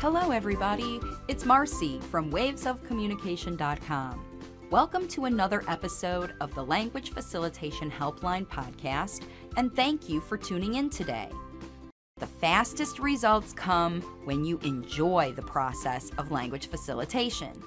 Hello, everybody. It's Marci from wavesofcommunication.com. Welcome to another episode of the Language Facilitation Helpline podcast, and thank you for tuning in today. The fastest results come when you enjoy the process of language facilitation.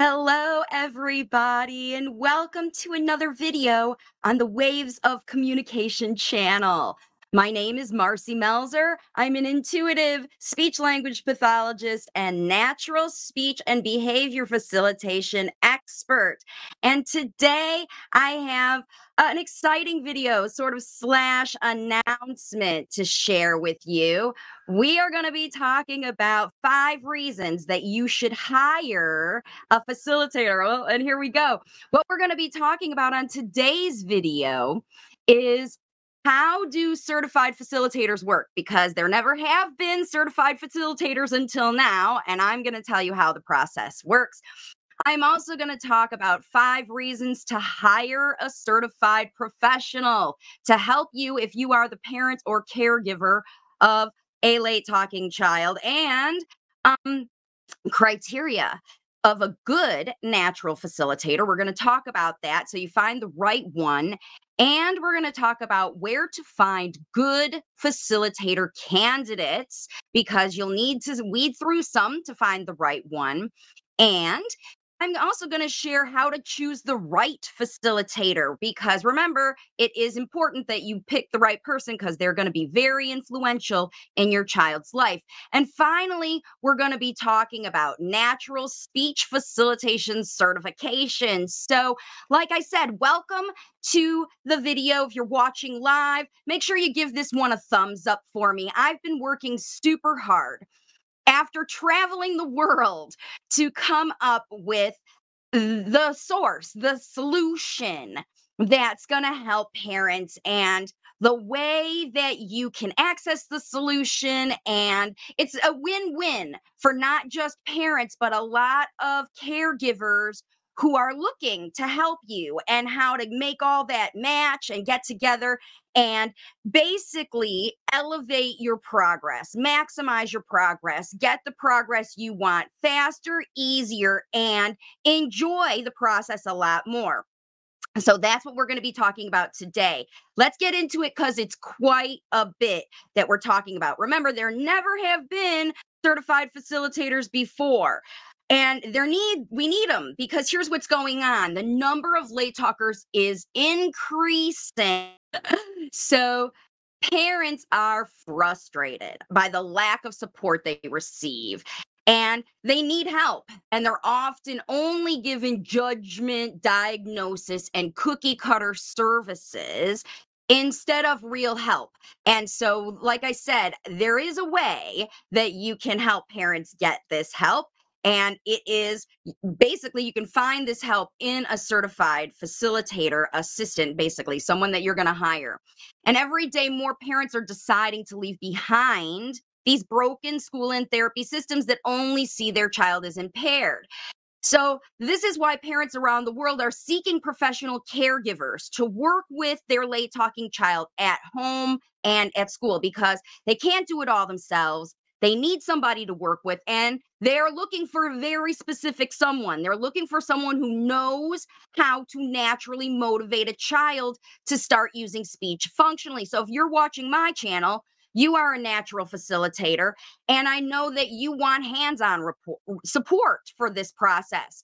Hello, everybody, and welcome to another video on the Waves of Communication channel. My name is Marci Melzer. I'm an intuitive speech language pathologist and natural speech and behavior facilitation expert. And today I have an exciting video, sort of slash announcement to share with you. We are going to be talking about five reasons that you should hire a facilitator. Well, and here we go. What we're going to be talking about on today's video is how do certified facilitators work? Because there never have been certified facilitators until now, and I'm going to tell you how the process works. I'm also going to talk about five reasons to hire a certified professional to help you if you are the parent or caregiver of a late talking child and um, criteria of a good natural facilitator. We're going to talk about that. So you find the right one. And we're going to talk about where to find good facilitator candidates because you'll need to weed through some to find the right one. And I'm also going to share how to choose the right facilitator because remember, it is important that you pick the right person because they're going to be very influential in your child's life. And finally, we're going to be talking about natural speech facilitation certification. So, like I said, welcome to the video. If you're watching live, make sure you give this one a thumbs up for me. I've been working super hard after traveling the world to come up with the source, the solution that's going to help parents and the way that you can access the solution. And it's a win win for not just parents, but a lot of caregivers who are looking to help you and how to make all that match and get together and basically elevate your progress, maximize your progress, get the progress you want faster, easier, and enjoy the process a lot more. So that's what we're going to be talking about today. Let's get into it because it's quite a bit that we're talking about. Remember, there never have been certified facilitators before and there need we need them because here's what's going on the number of late talkers is increasing so parents are frustrated by the lack of support they receive and they need help and they're often only given judgment diagnosis and cookie cutter services instead of real help. And so, like I said, there is a way that you can help parents get this help. And it is basically, you can find this help in a certified facilitator assistant, basically, someone that you're going to hire. And every day, more parents are deciding to leave behind these broken school and therapy systems that only see their child as impaired. So, this is why parents around the world are seeking professional caregivers to work with their late talking child at home and at school because they can't do it all themselves. They need somebody to work with, and they're looking for a very specific someone. They're looking for someone who knows how to naturally motivate a child to start using speech functionally. So if you're watching my channel, you are a natural facilitator, and I know that you want hands on support for this process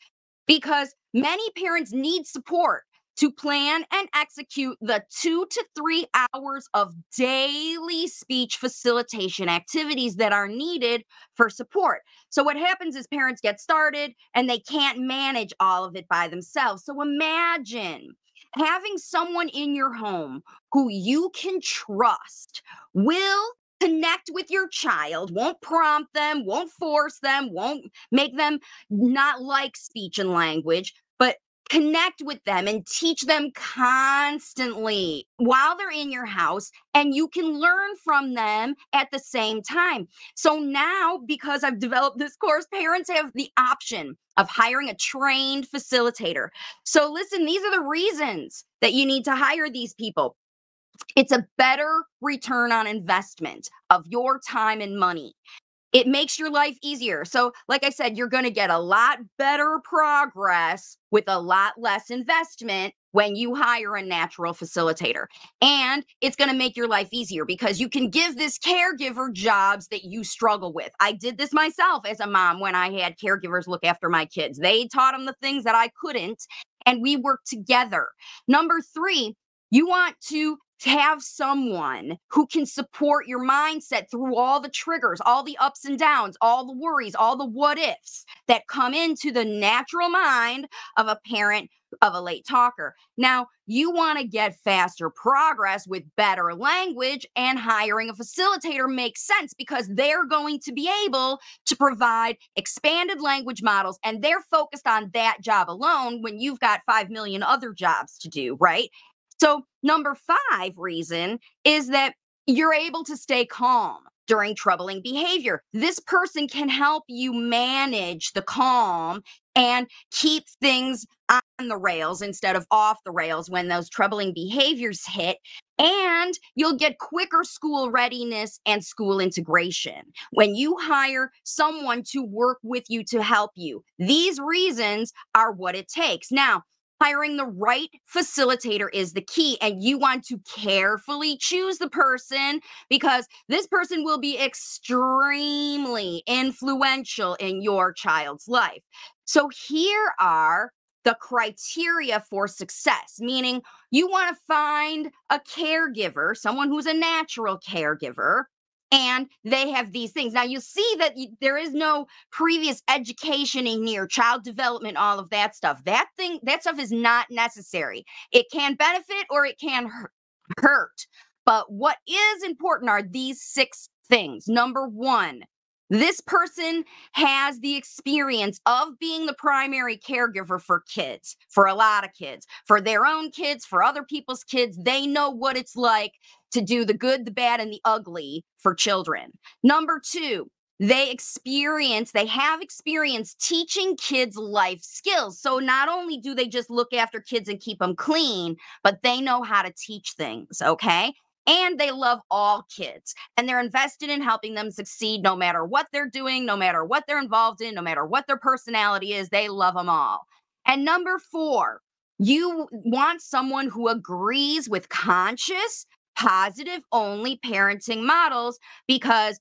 because many parents need support to plan and execute the two to three hours of daily speech facilitation activities that are needed for support. So, what happens is parents get started and they can't manage all of it by themselves. So, imagine having someone in your home who you can trust will connect with your child, won't prompt them, won't force them, won't make them not like speech and language, but connect with them and teach them constantly while they're in your house and you can learn from them at the same time. So now because i've developed this course parents have the option of hiring a trained facilitator. So listen these are the reasons that you need to hire these people. It's a better return on investment of your time and money. It makes your life easier. So, like I said, you're going to get a lot better progress with a lot less investment when you hire a natural facilitator. And it's going to make your life easier because you can give this caregiver jobs that you struggle with. I did this myself as a mom when I had caregivers look after my kids. They taught them the things that I couldn't, and we worked together. Number three, you want to have someone who can support your mindset through all the triggers, all the ups and downs, all the worries, all the what ifs that come into the natural mind of a parent of a late talker. Now, you want to get faster progress with better language, and hiring a facilitator makes sense because they're going to be able to provide expanded language models and they're focused on that job alone when you've got 5 million other jobs to do, right? So, number five reason is that you're able to stay calm during troubling behavior. This person can help you manage the calm and keep things on the rails instead of off the rails when those troubling behaviors hit. And you'll get quicker school readiness and school integration when you hire someone to work with you to help you. These reasons are what it takes. Now, hiring the right facilitator is the key and you want to carefully choose the person because this person will be extremely influential in your child's life. So here are the criteria for success meaning you want to find a caregiver someone who's a natural caregiver and they have these things. Now you see that there is no previous education in here, child development, all of that stuff. That thing, that stuff is not necessary. It can benefit or it can hurt. But what is important are these six things. Number one, this person has the experience of being the primary caregiver for kids, for a lot of kids, for their own kids, for other people's kids. They know what it's like to do the good, the bad, and the ugly for children. Number two, they experience, they have experience teaching kids life skills. So not only do they just look after kids and keep them clean, but they know how to teach things. Okay and they love all kids and they're invested in helping them succeed no matter what they're doing, no matter what they're involved in, no matter what their personality is, they love them all. And number four, you want someone who agrees with conscious, positive only parenting models because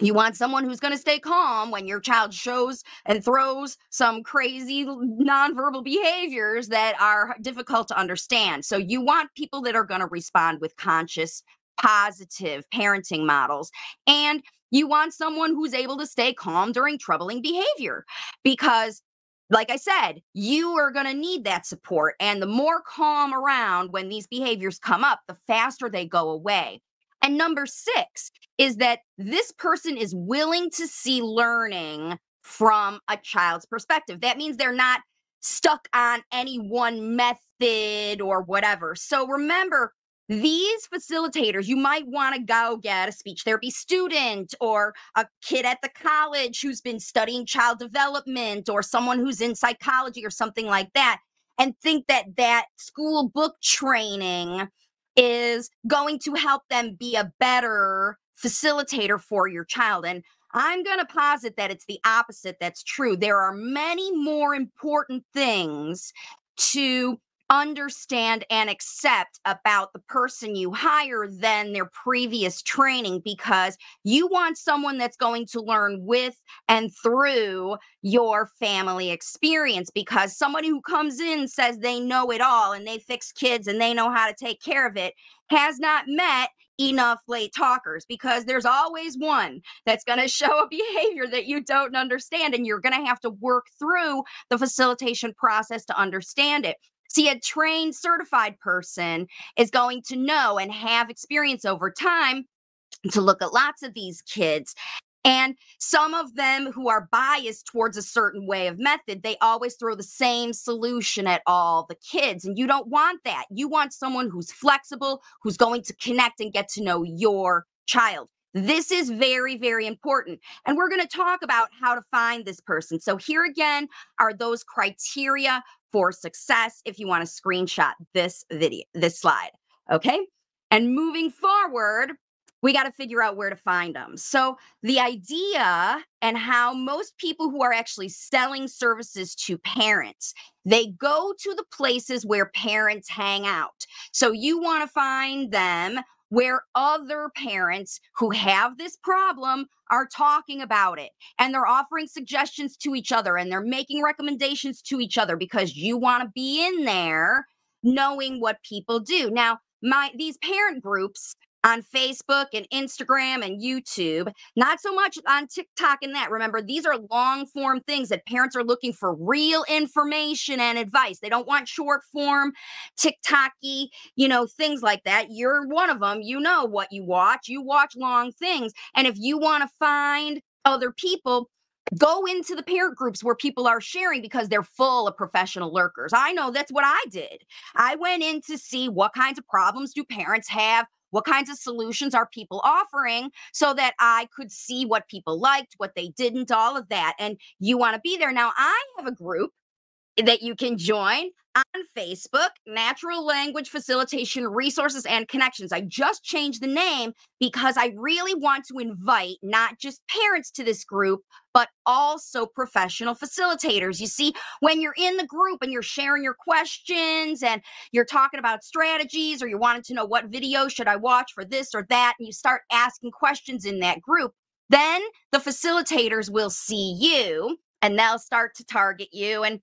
you want someone who's going to stay calm when your child shows and throws some crazy nonverbal behaviors that are difficult to understand. So you want people that are going to respond with conscious, positive parenting models. And you want someone who's able to stay calm during troubling behavior because like I said, you are going to need that support. And the more calm around when these behaviors come up, the faster they go away. And number six is that this person is willing to see learning from a child's perspective. That means they're not stuck on any one method or whatever. So remember, these facilitators, you might want to go get a speech therapy student or a kid at the college who's been studying child development or someone who's in psychology or something like that and think that that school book training is going to help them be a better facilitator for your child. And I'm going to posit that it's the opposite that's true. There are many more important things to understand and accept about the person you hire than their previous training because you want someone that's going to learn with and through your family experience because somebody who comes in says they know it all and they fix kids and they know how to take care of it has not met enough late talkers because there's always one that's going to show a behavior that you don't understand and you're going to have to work through the facilitation process to understand it See, a trained, certified person is going to know and have experience over time to look at lots of these kids. And some of them who are biased towards a certain way of method, they always throw the same solution at all the kids. And you don't want that. You want someone who's flexible, who's going to connect and get to know your child. This is very, very important. And we're going to talk about how to find this person. So, here again are those criteria for success if you want to screenshot this video, this slide. Okay. And moving forward, we got to figure out where to find them. So, the idea and how most people who are actually selling services to parents, they go to the places where parents hang out. So, you want to find them where other parents who have this problem are talking about it and they're offering suggestions to each other and they're making recommendations to each other because you want to be in there knowing what people do. Now, my these parent groups on Facebook and Instagram and YouTube, not so much on TikTok and that. Remember, these are long form things that parents are looking for real information and advice. They don't want short form, TikToky, you know, things like that. You're one of them. You know what you watch. You watch long things. And if you want to find other people, go into the parent groups where people are sharing because they're full of professional lurkers. I know that's what I did. I went in to see what kinds of problems do parents have what kinds of solutions are people offering so that I could see what people liked, what they didn't, all of that. And you want to be there. Now, I have a group that you can join on Facebook, Natural Language Facilitation Resources and Connections. I just changed the name because I really want to invite not just parents to this group, but also professional facilitators. You see, when you're in the group and you're sharing your questions and you're talking about strategies or you wanted to know what video should I watch for this or that, and you start asking questions in that group, then the facilitators will see you and they'll start to target you and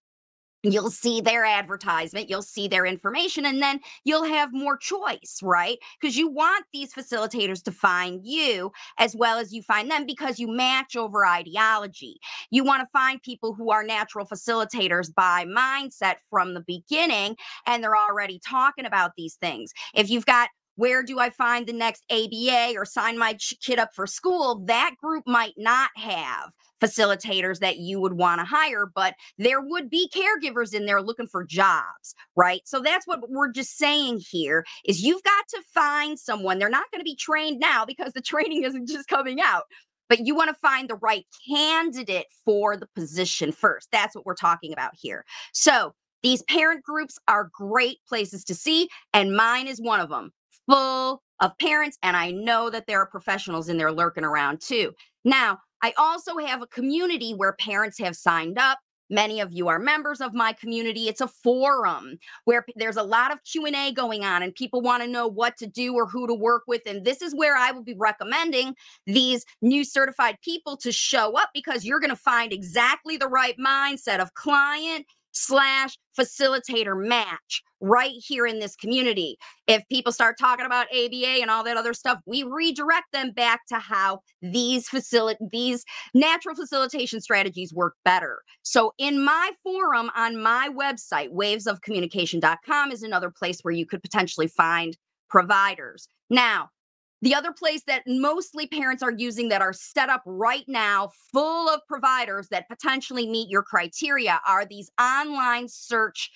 you'll see their advertisement, you'll see their information, and then you'll have more choice, right? Because you want these facilitators to find you as well as you find them because you match over ideology. You want to find people who are natural facilitators by mindset from the beginning, and they're already talking about these things. If you've got where do I find the next ABA or sign my kid up for school? That group might not have facilitators that you would want to hire, but there would be caregivers in there looking for jobs, right? So that's what we're just saying here is you've got to find someone. They're not going to be trained now because the training isn't just coming out. But you want to find the right candidate for the position first. That's what we're talking about here. So, these parent groups are great places to see, and mine is one of them full of parents, and I know that there are professionals in there lurking around too. Now, I also have a community where parents have signed up. Many of you are members of my community. It's a forum where there's a lot of Q&A going on and people want to know what to do or who to work with and this is where I will be recommending these new certified people to show up because you're going to find exactly the right mindset of client slash facilitator match right here in this community. If people start talking about ABA and all that other stuff, we redirect them back to how these facility these natural facilitation strategies work better. So in my forum on my website, wavesofcommunication.com is another place where you could potentially find providers. Now, the other place that mostly parents are using that are set up right now, full of providers that potentially meet your criteria, are these online search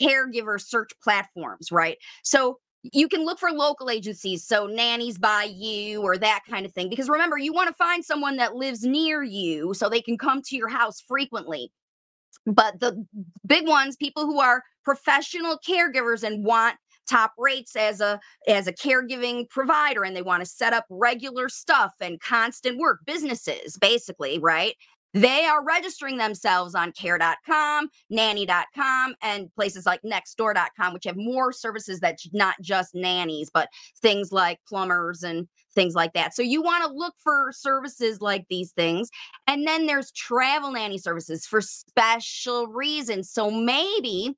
caregiver search platforms, right? So you can look for local agencies, so nannies by you or that kind of thing. Because remember, you want to find someone that lives near you so they can come to your house frequently. But the big ones, people who are professional caregivers and want top rates as a as a caregiving provider and they want to set up regular stuff and constant work businesses basically right they are registering themselves on care.com, nanny.com, and places like nextdoor.com, which have more services that not just nannies, but things like plumbers and things like that. So you want to look for services like these things. And then there's travel nanny services for special reasons. So maybe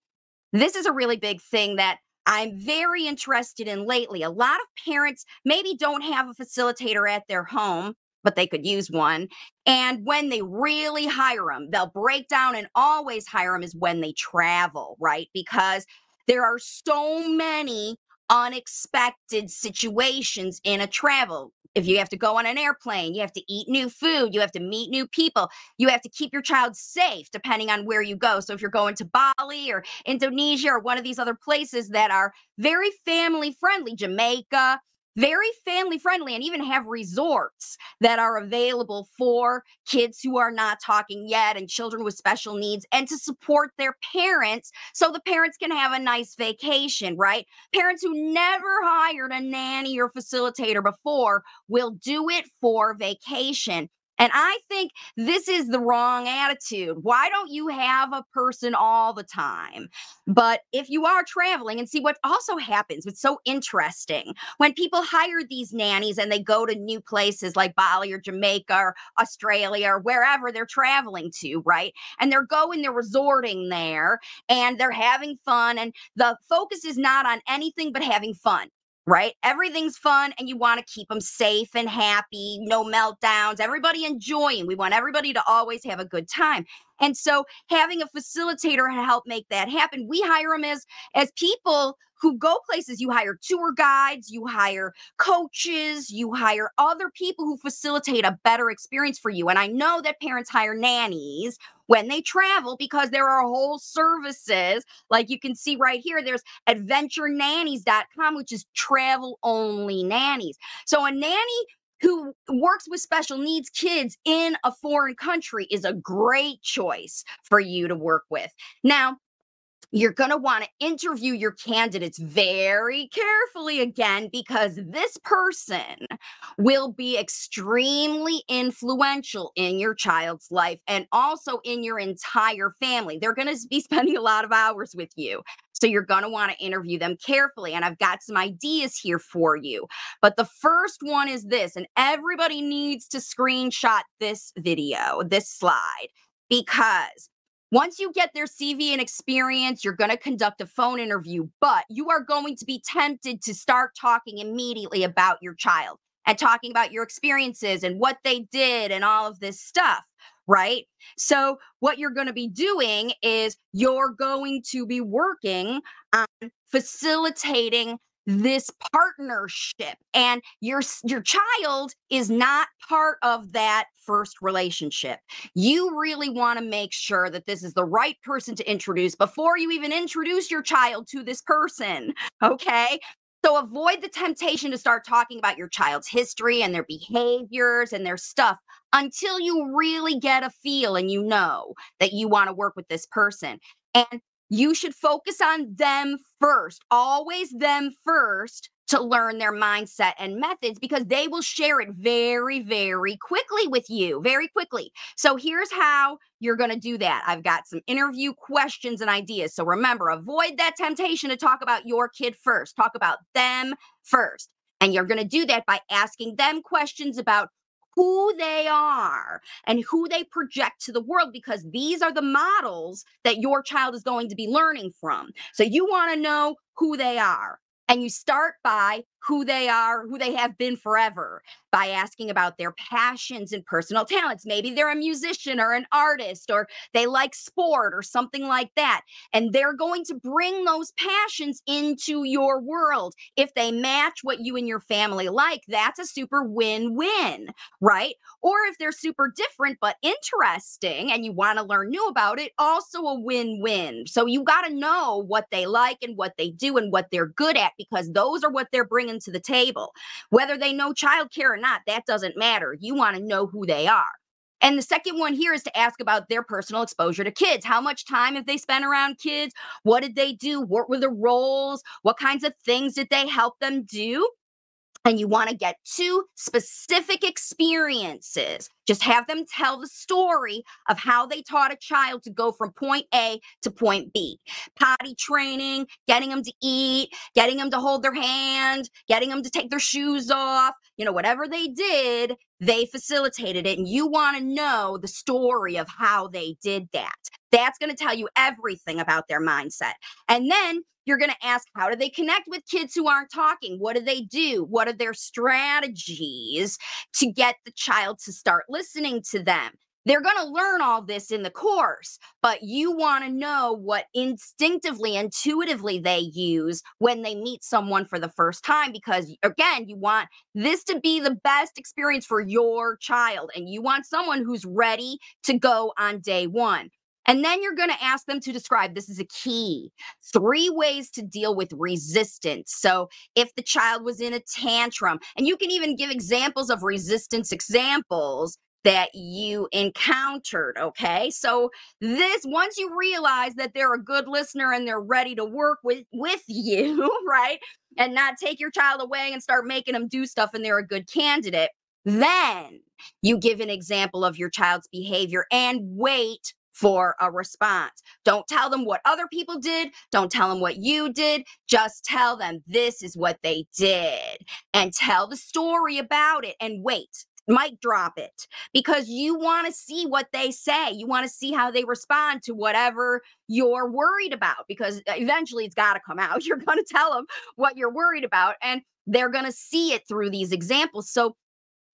this is a really big thing that I'm very interested in lately. A lot of parents maybe don't have a facilitator at their home, but they could use one. And when they really hire them, they'll break down and always hire them is when they travel, right? Because there are so many unexpected situations in a travel if you have to go on an airplane, you have to eat new food, you have to meet new people, you have to keep your child safe depending on where you go. So if you're going to Bali or Indonesia or one of these other places that are very family friendly, Jamaica, very family friendly and even have resorts that are available for kids who are not talking yet and children with special needs and to support their parents so the parents can have a nice vacation, right? Parents who never hired a nanny or facilitator before will do it for vacation. And I think this is the wrong attitude. Why don't you have a person all the time? But if you are traveling and see what also happens, it's so interesting when people hire these nannies and they go to new places like Bali or Jamaica or Australia or wherever they're traveling to, right? And they're going, they're resorting there and they're having fun. And the focus is not on anything but having fun right? Everything's fun and you want to keep them safe and happy, no meltdowns, everybody enjoying. We want everybody to always have a good time. And so having a facilitator help make that happen, we hire them as as people who go places. You hire tour guides, you hire coaches, you hire other people who facilitate a better experience for you. And I know that parents hire nannies when they travel because there are whole services like you can see right here there's adventurenannies.com which is travel only nannies so a nanny who works with special needs kids in a foreign country is a great choice for you to work with. Now, you're going to want to interview your candidates very carefully again because this person will be extremely influential in your child's life and also in your entire family. They're going to be spending a lot of hours with you. So you're going to want to interview them carefully. And I've got some ideas here for you. But the first one is this, and everybody needs to screenshot this video, this slide, because once you get their CV and experience, you're going to conduct a phone interview, but you are going to be tempted to start talking immediately about your child and talking about your experiences and what they did and all of this stuff, right? So, what you're going to be doing is you're going to be working on facilitating this partnership and your your child is not part of that first relationship. You really want to make sure that this is the right person to introduce before you even introduce your child to this person okay? So avoid the temptation to start talking about your child's history and their behaviors and their stuff until you really get a feel and you know that you want to work with this person. And you should focus on them first, always them first to learn their mindset and methods because they will share it very, very quickly with you, very quickly. So here's how you're going to do that. I've got some interview questions and ideas. So remember, avoid that temptation to talk about your kid first, talk about them first. And you're going to do that by asking them questions about who they are and who they project to the world because these are the models that your child is going to be learning from. So you want to know who they are. And you start by who they are, who they have been forever, by asking about their passions and personal talents. Maybe they're a musician or an artist, or they like sport or something like that. And they're going to bring those passions into your world. If they match what you and your family like, that's a super win win, right? Or if they're super different but interesting and you want to learn new about it, also a win win. So you got to know what they like and what they do and what they're good at because those are what they're bringing to the table. Whether they know childcare or not, that doesn't matter. You want to know who they are. And the second one here is to ask about their personal exposure to kids. How much time have they spent around kids? What did they do? What were the roles? What kinds of things did they help them do? And you want to get two specific experiences. Just have them tell the story of how they taught a child to go from point A to point B. Potty training, getting them to eat, getting them to hold their hand, getting them to take their shoes off, you know, whatever they did, they facilitated it. And you want to know the story of how they did that. That's going to tell you everything about their mindset. And then you're going to ask, how do they connect with kids who aren't talking? What do they do? What are their strategies to get the child to start listening to them? They're going to learn all this in the course, but you want to know what instinctively, intuitively they use when they meet someone for the first time. Because again, you want this to be the best experience for your child, and you want someone who's ready to go on day one. And then you're going to ask them to describe this is a key three ways to deal with resistance. So, if the child was in a tantrum, and you can even give examples of resistance examples that you encountered. Okay. So this once you realize that they're a good listener and they're ready to work with with you, right? And not take your child away and start making them do stuff and they're a good candidate, then you give an example of your child's behavior and wait for a response. Don't tell them what other people did. Don't tell them what you did. Just tell them this is what they did and tell the story about it and wait mic drop it because you want to see what they say. You want to see how they respond to whatever you're worried about because uh, eventually it's got to come out. You're going to tell them what you're worried about and they're going to see it through these examples. So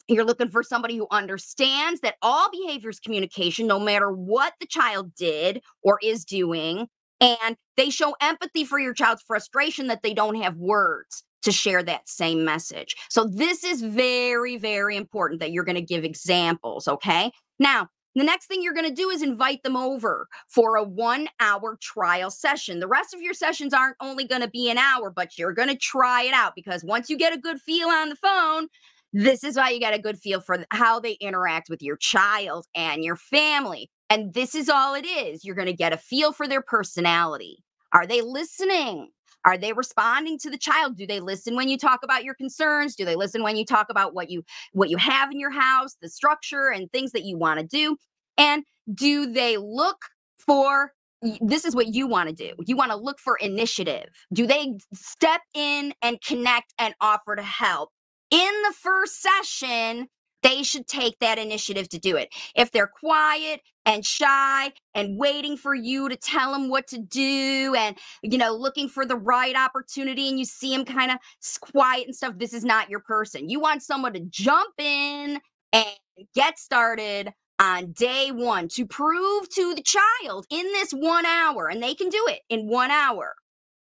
you're looking for somebody who understands that all behaviors communication, no matter what the child did or is doing, and they show empathy for your child's frustration that they don't have words to share that same message. So this is very, very important that you're going to give examples. Okay. Now, the next thing you're going to do is invite them over for a one hour trial session. The rest of your sessions aren't only going to be an hour, but you're going to try it out because once you get a good feel on the phone, this is why you get a good feel for how they interact with your child and your family. And this is all it is. You're going to get a feel for their personality. Are they listening? Are they responding to the child? Do they listen when you talk about your concerns? Do they listen when you talk about what you what you have in your house, the structure and things that you want to do? And do they look for this is what you want to do. You want to look for initiative. Do they step in and connect and offer to help? In the first session, they should take that initiative to do it. If they're quiet and shy and waiting for you to tell them what to do and, you know, looking for the right opportunity and you see them kind of quiet and stuff, this is not your person. You want someone to jump in and get started on day one to prove to the child in this one hour, and they can do it in one hour,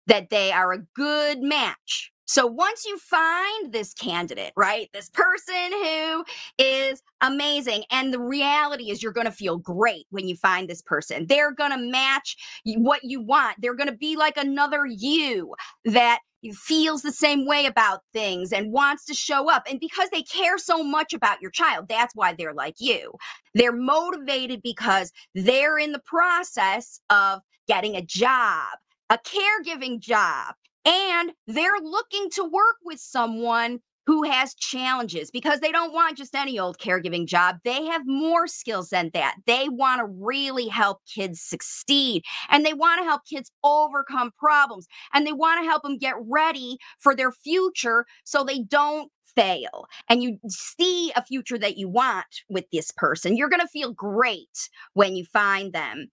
that they are a good match so once you find this candidate, right, this person who is amazing, and the reality is you're going to feel great when you find this person. They're going to match what you want. They're going to be like another you that feels the same way about things and wants to show up. And because they care so much about your child, that's why they're like you. They're motivated because they're in the process of getting a job, a caregiving job, and they're looking to work with someone who has challenges because they don't want just any old caregiving job. They have more skills than that. They want to really help kids succeed and they want to help kids overcome problems and they want to help them get ready for their future so they don't fail and you see a future that you want with this person. You're going to feel great when you find them.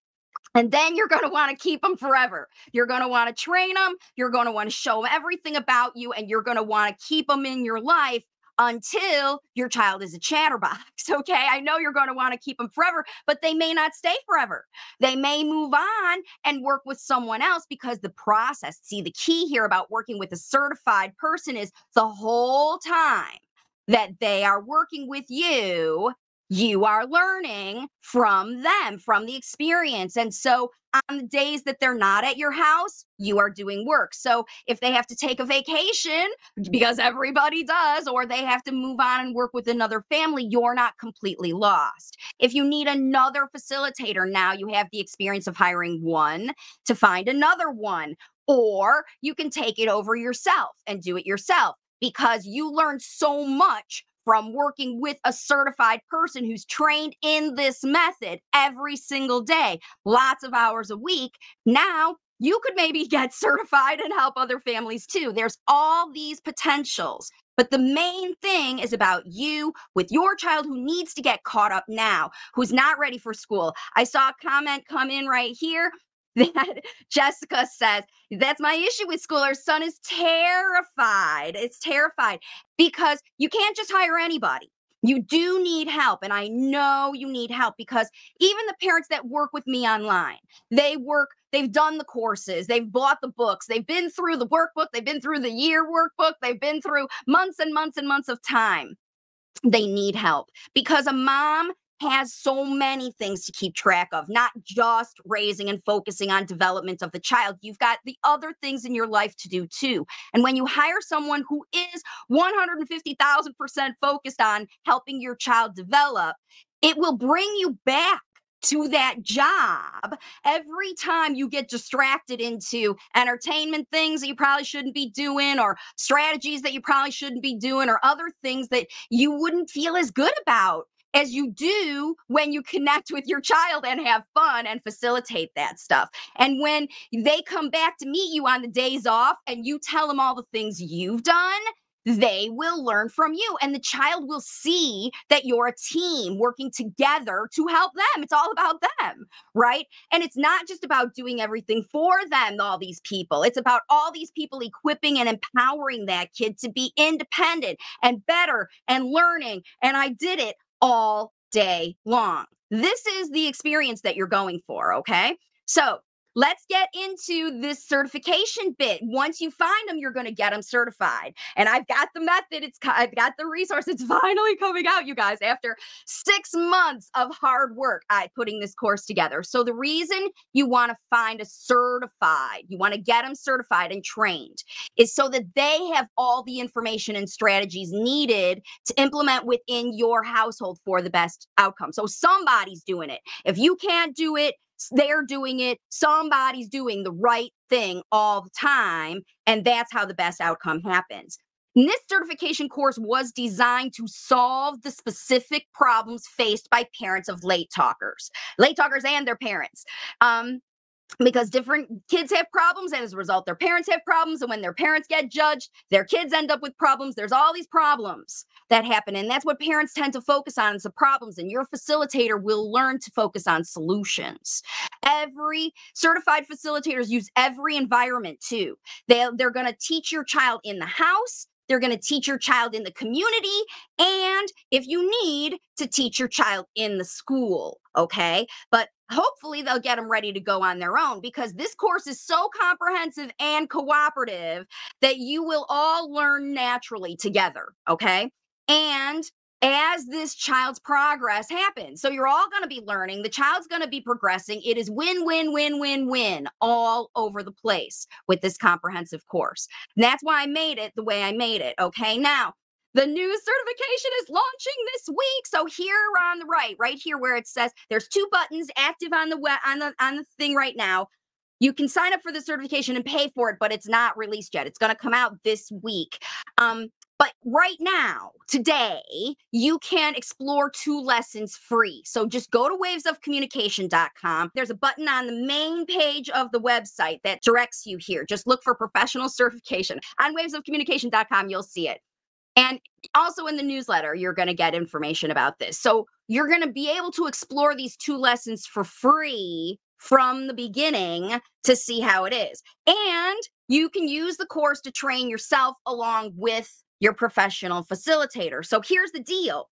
And then you're going to want to keep them forever. You're going to want to train them. You're going to want to show them everything about you, and you're going to want to keep them in your life until your child is a chatterbox. Okay. I know you're going to want to keep them forever, but they may not stay forever. They may move on and work with someone else because the process, see, the key here about working with a certified person is the whole time that they are working with you, you are learning from them, from the experience. And so on the days that they're not at your house, you are doing work. So if they have to take a vacation, mm-hmm. because everybody does, or they have to move on and work with another family, you're not completely lost. If you need another facilitator, now you have the experience of hiring one to find another one, or you can take it over yourself and do it yourself because you learned so much from working with a certified person who's trained in this method every single day, lots of hours a week. Now, you could maybe get certified and help other families too. There's all these potentials. But the main thing is about you with your child who needs to get caught up now, who's not ready for school. I saw a comment come in right here that Jessica says, that's my issue with school. Our son is terrified. It's terrified because you can't just hire anybody. You do need help. And I know you need help because even the parents that work with me online, they work, they've done the courses, they've bought the books, they've been through the workbook, they've been through the year workbook, they've been through months and months and months of time. They need help because a mom has so many things to keep track of, not just raising and focusing on development of the child. You've got the other things in your life to do too. And when you hire someone who is 150,000% focused on helping your child develop, it will bring you back to that job every time you get distracted into entertainment things that you probably shouldn't be doing or strategies that you probably shouldn't be doing or other things that you wouldn't feel as good about as you do when you connect with your child and have fun and facilitate that stuff. And when they come back to meet you on the days off and you tell them all the things you've done, they will learn from you and the child will see that you're a team working together to help them. It's all about them right? And it's not just about doing everything for them all these people. It's about all these people equipping and empowering that kid to be independent and better and learning and i did it all day long. This is the experience that you're going for okay? So let's get into this certification bit. Once you find them, you're going to get them certified. And I've got the method. It's I've got the resource. It's finally coming out, you guys. After six months of hard work, I putting this course together. So the reason you want to find a certified, you want to get them certified and trained, is so that they have all the information and strategies needed to implement within your household for the best outcome. So somebody's doing it. If you can't do it, they're doing it. Somebody's doing the right thing all the time. And that's how the best outcome happens. And this certification course was designed to solve the specific problems faced by parents of late talkers, late talkers and their parents. Um, because different kids have problems and as a result their parents have problems and when their parents get judged their kids end up with problems there's all these problems that happen and that's what parents tend to focus on is the problems and your facilitator will learn to focus on solutions every certified facilitators use every environment too they, they're going to teach your child in the house they're going to teach your child in the community. And if you need to teach your child in the school, okay? But hopefully they'll get them ready to go on their own because this course is so comprehensive and cooperative that you will all learn naturally together, okay? And as this child's progress happens. So you're all going to be learning. The child's going to be progressing. It is win, win, win, win, win all over the place with this comprehensive course. And that's why I made it the way I made it. Okay. Now, the new certification is launching this week. So here on the right, right here where it says there's two buttons active on the web on the on the thing right now. You can sign up for the certification and pay for it, but it's not released yet. It's going to come out this week. Um, but right now, today, you can explore two lessons free. So just go to wavesofcommunication.com. There's a button on the main page of the website that directs you here. Just look for professional certification. On wavesofcommunication.com, you'll see it. And also in the newsletter, you're going to get information about this. So you're going to be able to explore these two lessons for free from the beginning to see how it is. And you can use the course to train yourself along with your professional facilitator. So here's the deal.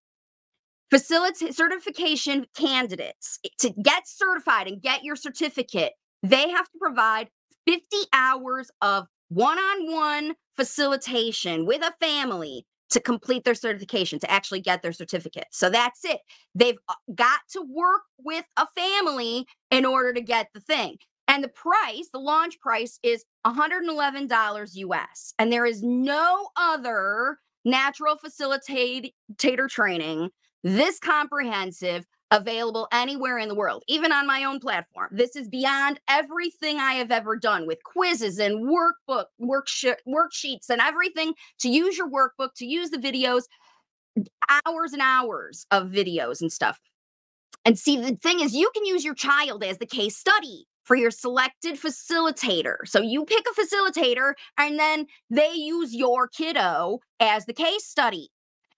Facilitate certification candidates eh, to get certified and get your certificate, they have to provide 50 hours of one-on-one facilitation with a family to complete their certification, to actually get their certificate. So that's it. They've uh, got to work with a family in order to get the thing. And the price, the launch price is $111 US. And there is no other natural facilitator training this comprehensive available anywhere in the world, even on my own platform. This is beyond everything I have ever done with quizzes and workbook, worksheet, worksheets and everything to use your workbook, to use the videos, hours and hours of videos and stuff. And see, the thing is, you can use your child as the case study for your selected facilitator. So you pick a facilitator and then they use your kiddo as the case study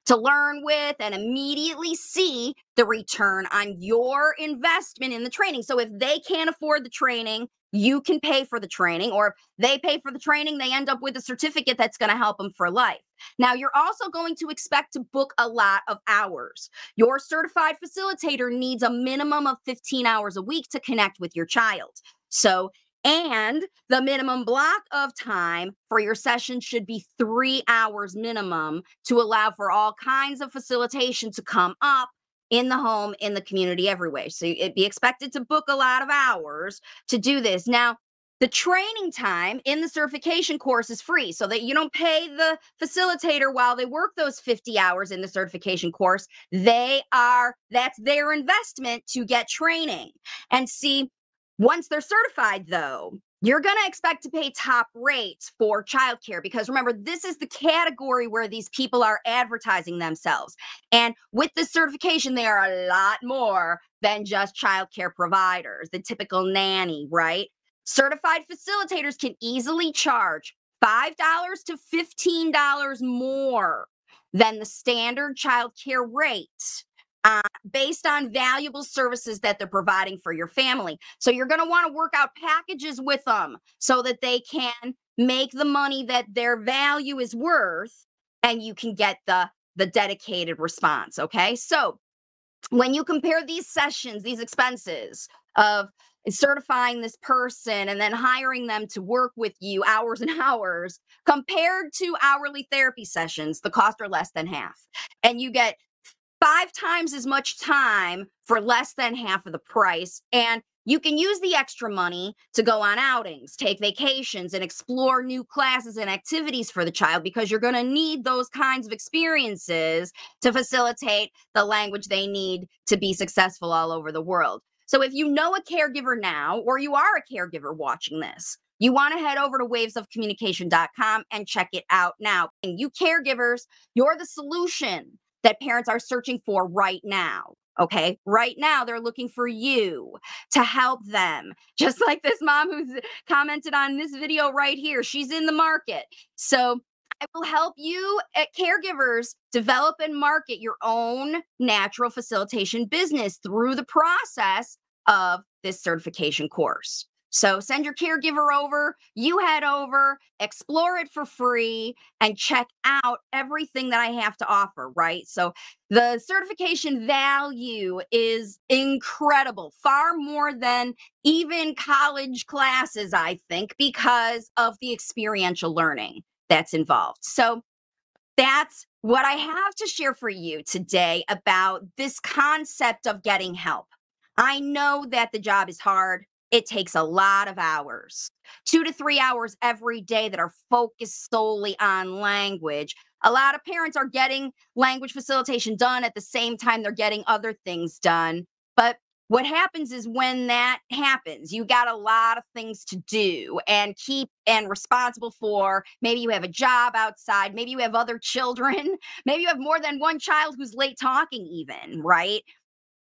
to learn with and immediately see the return on your investment in the training. So if they can't afford the training, you can pay for the training, or if they pay for the training, they end up with a certificate that's going to help them for life. Now, you're also going to expect to book a lot of hours. Your certified facilitator needs a minimum of 15 hours a week to connect with your child. So and the minimum block of time for your session should be three hours minimum to allow for all kinds of facilitation to come up in the home, in the community, everywhere. So it'd be expected to book a lot of hours to do this. Now, the training time in the certification course is free so that you don't pay the facilitator while they work those 50 hours in the certification course. They are, that's their investment to get training. And see, once they're certified, though, you're going to expect to pay top rates for childcare because remember, this is the category where these people are advertising themselves. And with this certification, they are a lot more than just childcare providers, the typical nanny, right? Certified facilitators can easily charge $5 to $15 more than the standard childcare rate uh, based on valuable services that they're providing for your family. So you're going to want to work out packages with them so that they can make the money that their value is worth and you can get the the dedicated response, okay? So when you compare these sessions, these expenses of certifying this person and then hiring them to work with you hours and hours compared to hourly therapy sessions the cost are less than half and you get five times as much time for less than half of the price. And you can use the extra money to go on outings, take vacations, and explore new classes and activities for the child because you're going to need those kinds of experiences to facilitate the language they need to be successful all over the world. So if you know a caregiver now, or you are a caregiver watching this, you want to head over to wavesofcommunication.com and check it out now. And you caregivers, you're the solution that parents are searching for right now. Okay. Right now, they're looking for you to help them. Just like this mom who's commented on this video right here. She's in the market. So I will help you at eh, caregivers develop and market your own natural facilitation business through the process of this certification course. So send your caregiver over, you head over, explore it for free, and check out everything that I have to offer, right? So the certification value is incredible, far more than even college classes, I think, because of the experiential learning that's involved. So that's what I have to share for you today about this concept of getting help. I know that the job is hard it takes a lot of hours, two to three hours every day that are focused solely on language. A lot of parents are getting language facilitation done at the same time they're getting other things done. But what happens is when that happens, you got a lot of things to do and keep and responsible for. Maybe you have a job outside, maybe you have other children, maybe you have more than one child who's late talking, even, right?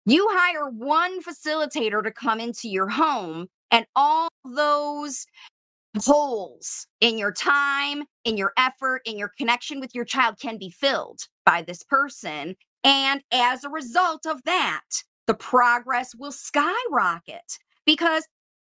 You hire one facilitator to come into your home, and all those holes in your time, in your effort, in your connection with your child can be filled by this person. And as a result of that, the progress will skyrocket because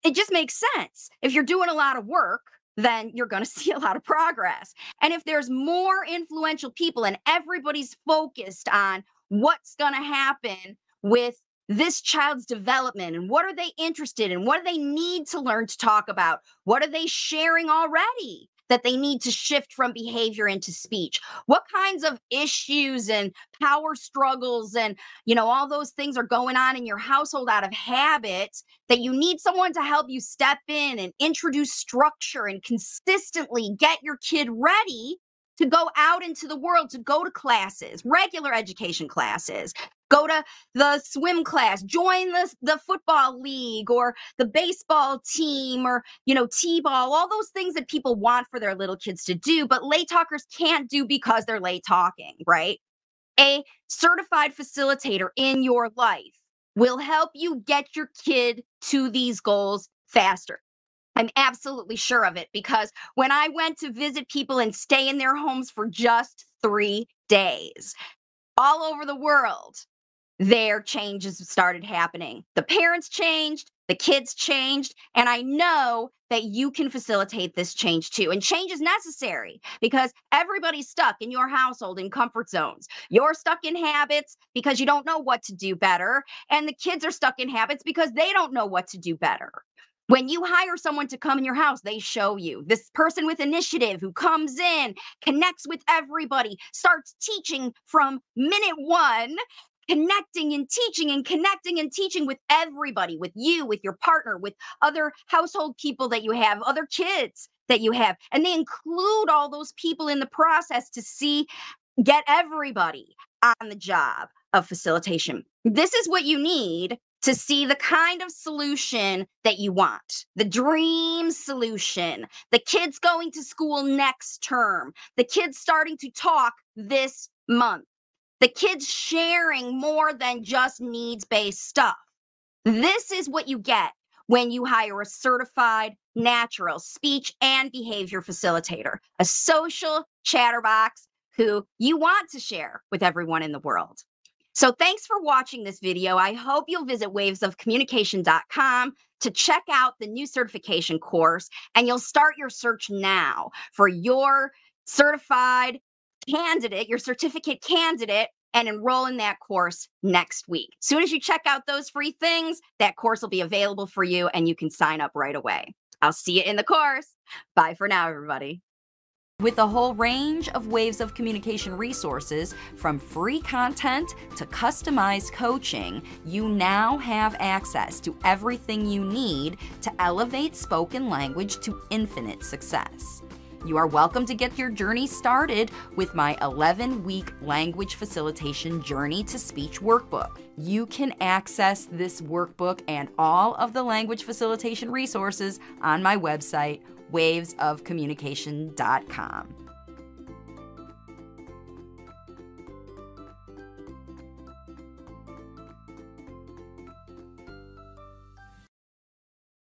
it just makes sense. If you're doing a lot of work, then you're going to see a lot of progress. And if there's more influential people and everybody's focused on what's going to happen with this child's development and what are they interested in? What do they need to learn to talk about? What are they sharing already? that they need to shift from behavior into speech what kinds of issues and power struggles and you know all those things are going on in your household out of habit that you need someone to help you step in and introduce structure and consistently get your kid ready to go out into the world to go to classes regular education classes go to the swim class, join the, the football league or the baseball team or, you know, T-ball, all those things that people want for their little kids to do, but late talkers can't do because they're late talking, right? A certified facilitator in your life will help you get your kid to these goals faster. I'm absolutely sure of it because when I went to visit people and stay in their homes for just three days, all over the world, their changes started happening. The parents changed, the kids changed, and I know that you can facilitate this change too. And change is necessary because everybody's stuck in your household in comfort zones. You're stuck in habits because you don't know what to do better, and the kids are stuck in habits because they don't know what to do better. When you hire someone to come in your house, they show you this person with initiative who comes in, connects with everybody, starts teaching from minute one, connecting and teaching and connecting and teaching with everybody, with you, with your partner, with other household people that you have, other kids that you have. And they include all those people in the process to see, get everybody on the job of facilitation. This is what you need to see the kind of solution that you want the dream solution, the kids going to school next term, the kids starting to talk this month, the kids sharing more than just needs based stuff. This is what you get when you hire a certified natural speech and behavior facilitator, a social chatterbox who you want to share with everyone in the world. So thanks for watching this video. I hope you'll visit wavesofcommunication.com to check out the new certification course and you'll start your search now for your certified candidate, your certificate candidate and enroll in that course next week. As soon as you check out those free things, that course will be available for you and you can sign up right away. I'll see you in the course. Bye for now, everybody. With a whole range of waves of communication resources, from free content to customized coaching, you now have access to everything you need to elevate spoken language to infinite success. You are welcome to get your journey started with my 11 week language facilitation journey to speech workbook. You can access this workbook and all of the language facilitation resources on my website, wavesofcommunication.com.